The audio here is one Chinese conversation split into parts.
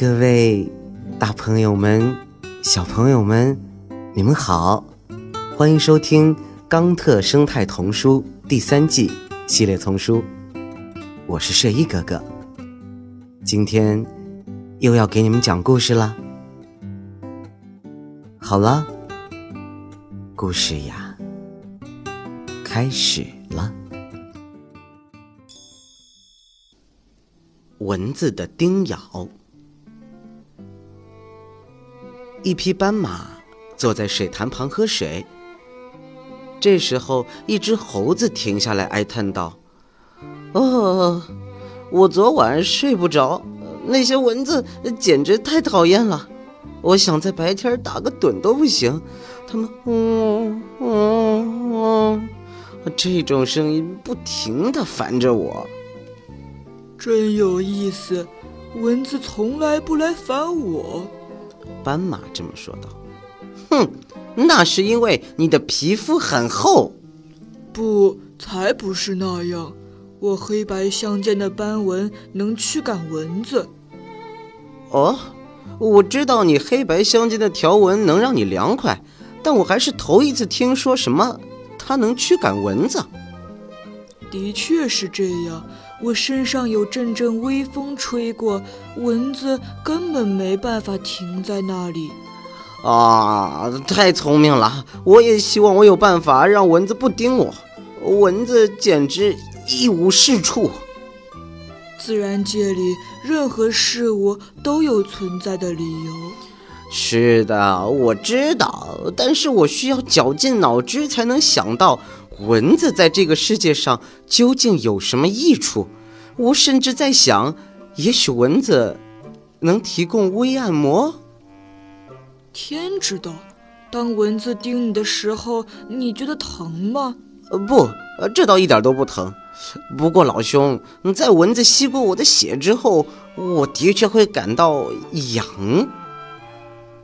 各位大朋友们、小朋友们，你们好，欢迎收听《冈特生态童书》第三季系列丛书。我是睡衣哥哥，今天又要给你们讲故事了。好了，故事呀，开始了。蚊子的叮咬。一匹斑马坐在水潭旁喝水。这时候，一只猴子停下来哀叹道：“哦，我昨晚睡不着，那些蚊子简直太讨厌了。我想在白天打个盹都不行，它们嗯嗯嗯，这种声音不停的烦着我。真有意思，蚊子从来不来烦我。”斑马这么说道：“哼，那是因为你的皮肤很厚。不，才不是那样。我黑白相间的斑纹能驱赶蚊子。哦，我知道你黑白相间的条纹能让你凉快，但我还是头一次听说什么它能驱赶蚊子。的确是这样。”我身上有阵阵微风吹过，蚊子根本没办法停在那里。啊，太聪明了！我也希望我有办法让蚊子不叮我。蚊子简直一无是处。自然界里任何事物都有存在的理由。是的，我知道，但是我需要绞尽脑汁才能想到。蚊子在这个世界上究竟有什么益处？我甚至在想，也许蚊子能提供微按摩。天知道，当蚊子叮你的时候，你觉得疼吗？呃，不，呃，这倒一点都不疼。不过老兄，在蚊子吸过我的血之后，我的确会感到痒。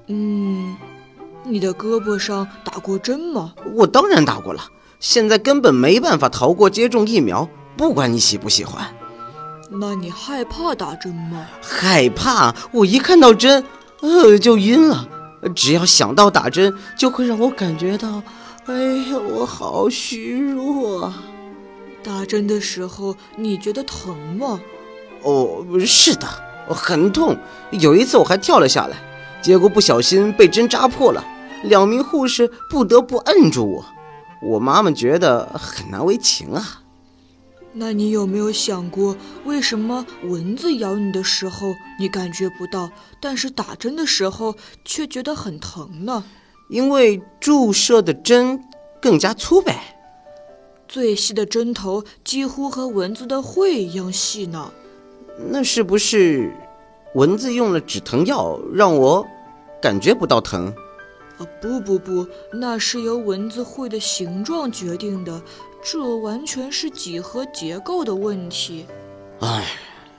嗯，你的胳膊上打过针吗？我当然打过了。现在根本没办法逃过接种疫苗，不管你喜不喜欢。那你害怕打针吗？害怕，我一看到针，呃，就晕了。只要想到打针，就会让我感觉到，哎呀，我好虚弱。打针的时候你觉得疼吗？哦，是的，很痛。有一次我还跳了下来，结果不小心被针扎破了，两名护士不得不摁住我。我妈妈觉得很难为情啊。那你有没有想过，为什么蚊子咬你的时候你感觉不到，但是打针的时候却觉得很疼呢？因为注射的针更加粗呗。最细的针头几乎和蚊子的喙一样细呢。那是不是蚊子用了止疼药，让我感觉不到疼？啊不不不，那是由蚊子喙的形状决定的，这完全是几何结构的问题。哎，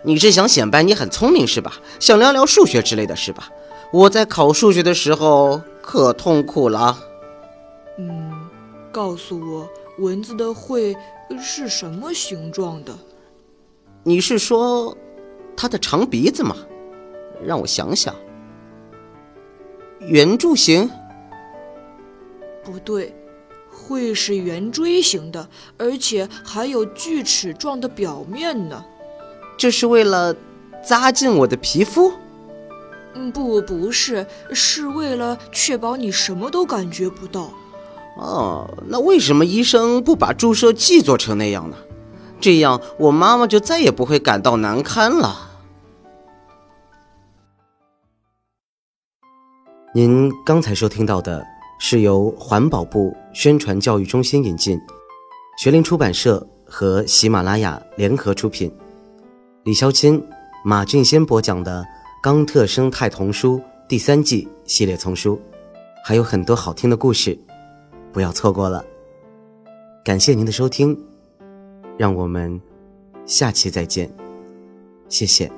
你是想显摆你很聪明是吧？想聊聊数学之类的是吧？我在考数学的时候可痛苦了。嗯，告诉我，蚊子的喙是什么形状的？你是说它的长鼻子吗？让我想想，圆柱形。不对，会是圆锥形的，而且还有锯齿状的表面呢。这是为了扎进我的皮肤？嗯，不，不是，是为了确保你什么都感觉不到。哦，那为什么医生不把注射器做成那样呢？这样我妈妈就再也不会感到难堪了。您刚才收听到的。是由环保部宣传教育中心引进，学林出版社和喜马拉雅联合出品，李肖钦、马俊先播讲的《冈特生态童书》第三季系列丛书，还有很多好听的故事，不要错过了。感谢您的收听，让我们下期再见，谢谢。